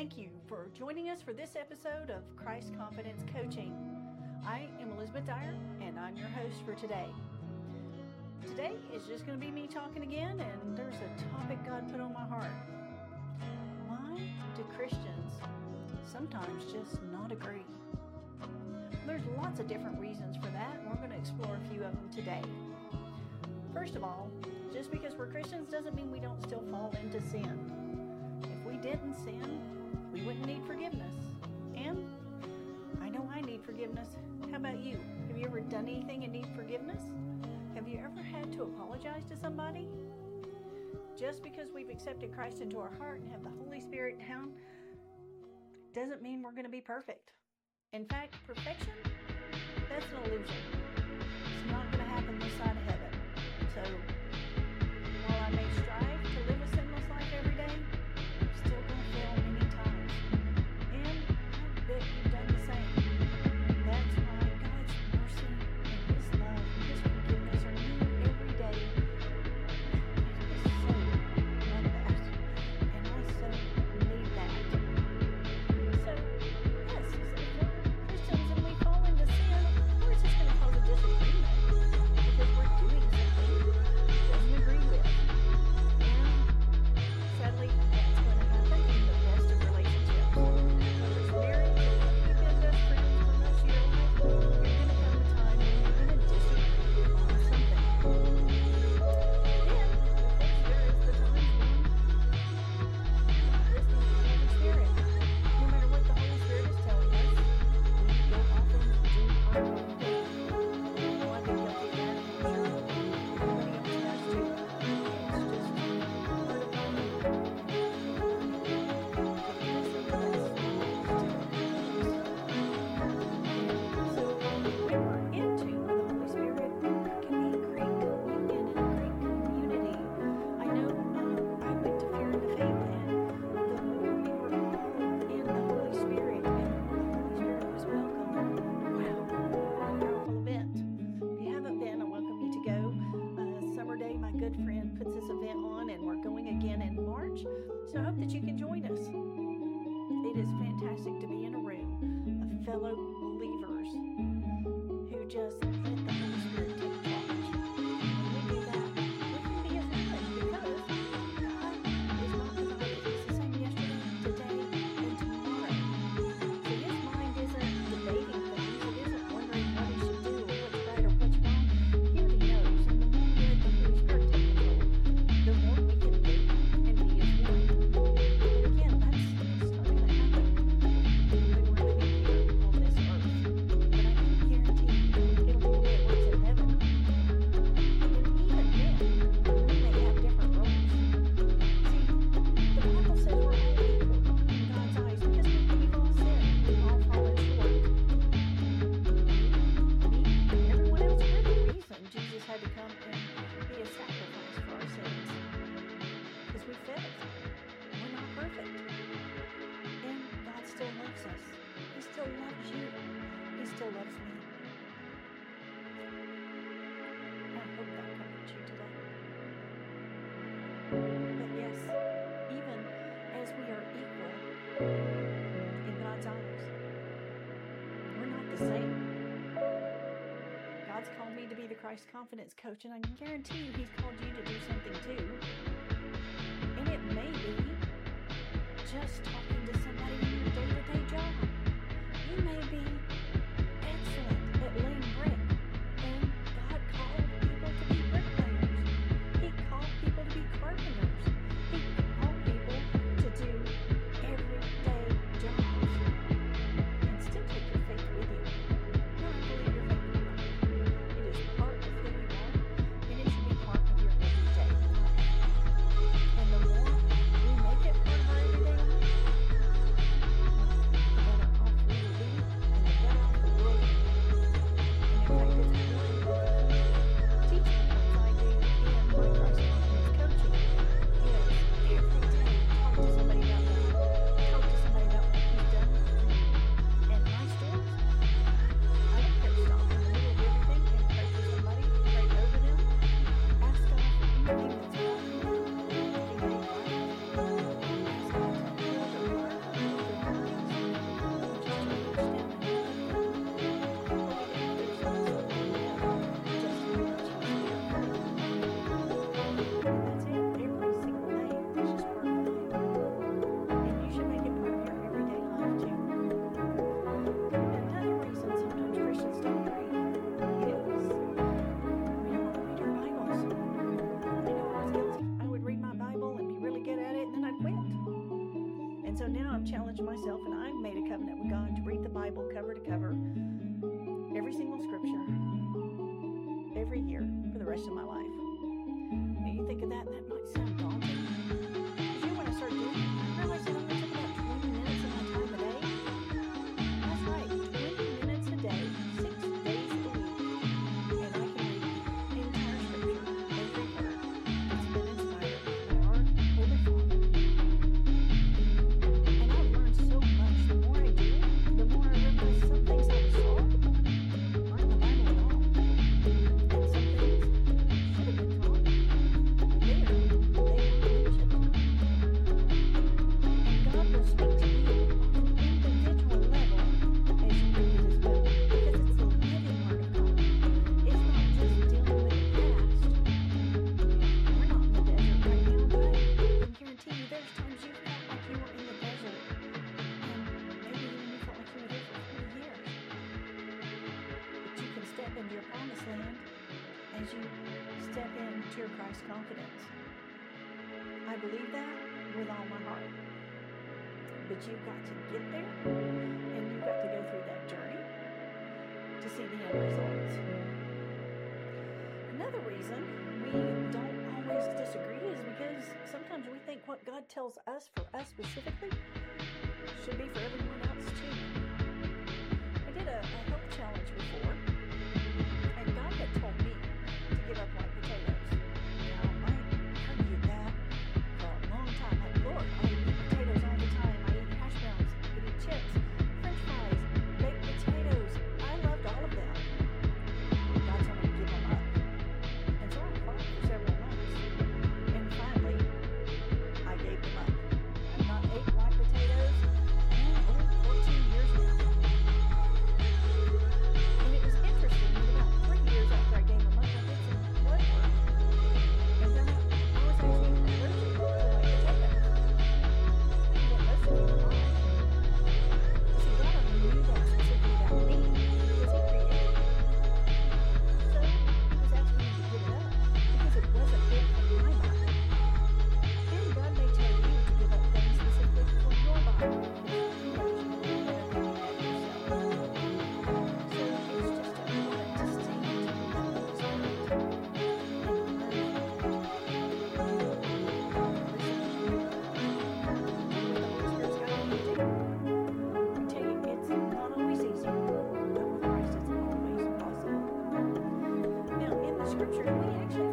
Thank you for joining us for this episode of Christ Confidence Coaching. I am Elizabeth Dyer, and I'm your host for today. Today is just going to be me talking again, and there's a topic God put on my heart. Why do Christians sometimes just not agree? There's lots of different reasons for that, and we're going to explore a few of them today. First of all, just because we're Christians doesn't mean we don't still fall into sin. If we didn't sin, we wouldn't need forgiveness. And I know I need forgiveness. How about you? Have you ever done anything and need forgiveness? Have you ever had to apologize to somebody? Just because we've accepted Christ into our heart and have the Holy Spirit down doesn't mean we're going to be perfect. In fact, perfection, that's an illusion. same. God's called me to be the Christ confidence coach, and I can guarantee you He's called you to do something too. And it may be just talking to somebody in your day to day job. as you step into your Christ confidence. I believe that with all my heart. But you've got to get there and you've got to go through that journey to see the end results. Another reason we don't always disagree is because sometimes we think what God tells us for us specifically should be for everyone else too. temperature.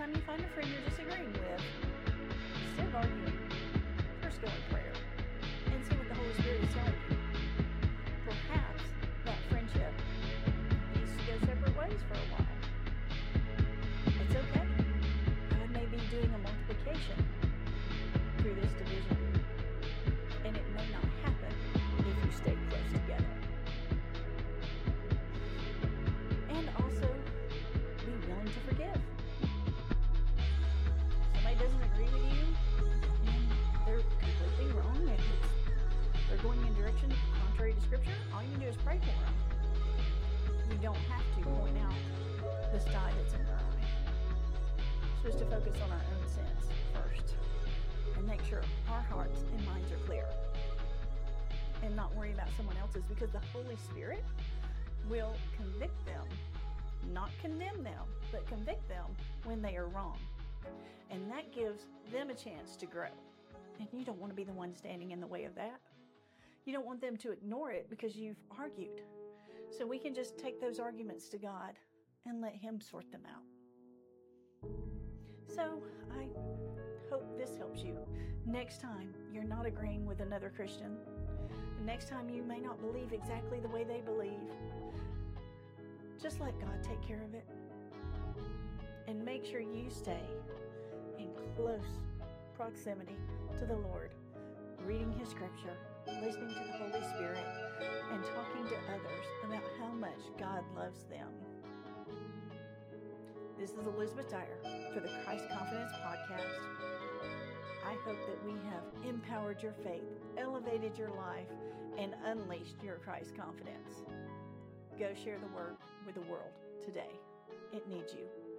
time you find a friend you're disagreeing with. Don't have to point out the sty that's in their eye. Supposed to focus on our own sins first and make sure our hearts and minds are clear and not worry about someone else's because the Holy Spirit will convict them, not condemn them, but convict them when they are wrong. And that gives them a chance to grow. And you don't want to be the one standing in the way of that. You don't want them to ignore it because you've argued. So we can just take those arguments to God and let Him sort them out. So I hope this helps you. Next time you're not agreeing with another Christian, next time you may not believe exactly the way they believe, just let God take care of it. And make sure you stay in close proximity to the Lord, reading His scripture, listening to the Holy Spirit, and talking to others about how much God loves them. This is Elizabeth Dyer for the Christ Confidence Podcast. I hope that we have empowered your faith, elevated your life, and unleashed your Christ confidence. Go share the word with the world today. It needs you.